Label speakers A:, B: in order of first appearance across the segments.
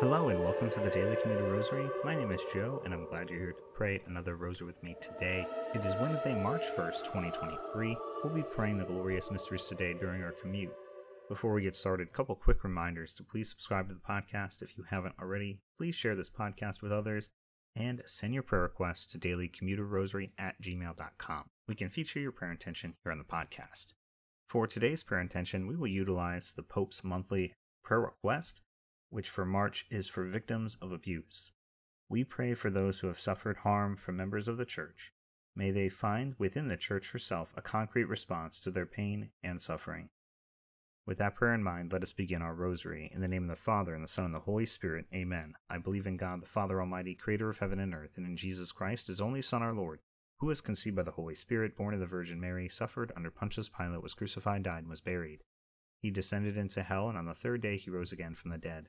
A: Hello and welcome to the Daily Commuter Rosary. My name is Joe and I'm glad you're here to pray another rosary with me today. It is Wednesday, March 1st, 2023. We'll be praying the glorious mysteries today during our commute. Before we get started, a couple quick reminders to please subscribe to the podcast if you haven't already. Please share this podcast with others and send your prayer requests to dailycommuterrosary at gmail.com. We can feature your prayer intention here on the podcast. For today's prayer intention, we will utilize the Pope's monthly prayer request which for March is for victims of abuse. We pray for those who have suffered harm from members of the Church. May they find within the Church herself a concrete response to their pain and suffering. With that prayer in mind, let us begin our rosary. In the name of the Father, and the Son, and the Holy Spirit. Amen. I believe in God, the Father Almighty, creator of heaven and earth, and in Jesus Christ, his only Son, our Lord, who was conceived by the Holy Spirit, born of the Virgin Mary, suffered under Pontius Pilate, was crucified, died, and was buried. He descended into hell, and on the third day he rose again from the dead.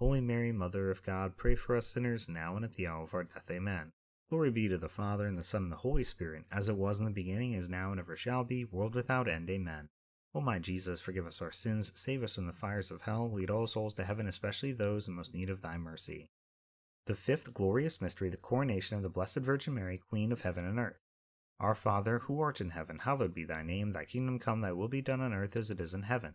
A: Holy Mary, Mother of God, pray for us sinners, now and at the hour of our death. Amen. Glory be to the Father, and the Son, and the Holy Spirit, as it was in the beginning, is now, and ever shall be, world without end. Amen. O my Jesus, forgive us our sins, save us from the fires of hell, lead all souls to heaven, especially those in most need of thy mercy. The fifth glorious mystery, the coronation of the Blessed Virgin Mary, Queen of heaven and earth. Our Father, who art in heaven, hallowed be thy name, thy kingdom come, thy will be done on earth as it is in heaven.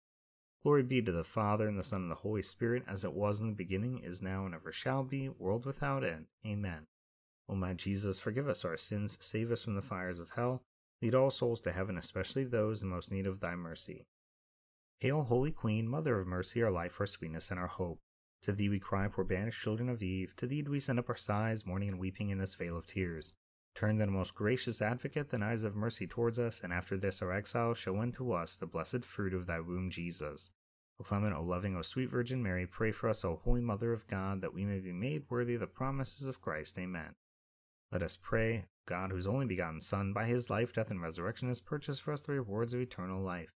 A: Glory be to the Father, and the Son, and the Holy Spirit, as it was in the beginning, is now, and ever shall be, world without end. Amen. O my Jesus, forgive us our sins, save us from the fires of hell Lead all souls to heaven, especially those in most need of thy mercy. Hail, Holy Queen, Mother of mercy, our life, our sweetness, and our hope. To thee we cry, poor banished children of Eve. To thee do we send up our sighs, mourning and weeping in this vale of tears. Turn then, most gracious advocate, thine eyes of mercy towards us, and after this our exile, show unto us the blessed fruit of thy womb, Jesus. O clement, O loving, O sweet Virgin Mary, pray for us, O holy Mother of God, that we may be made worthy of the promises of Christ. Amen. Let us pray. God, whose only begotten Son, by his life, death, and resurrection, has purchased for us the rewards of eternal life.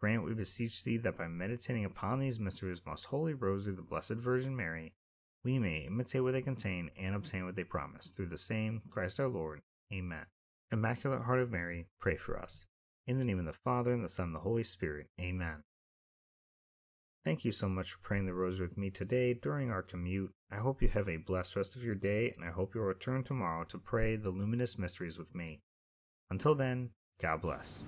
A: Grant, we beseech thee, that by meditating upon these mysteries, most holy rosary of the Blessed Virgin Mary, we may imitate what they contain and obtain what they promise. Through the same Christ our Lord. Amen. Immaculate Heart of Mary, pray for us. In the name of the Father, and the Son, and the Holy Spirit. Amen. Thank you so much for praying the rosary with me today during our commute. I hope you have a blessed rest of your day, and I hope you'll return tomorrow to pray the luminous mysteries with me. Until then, God bless.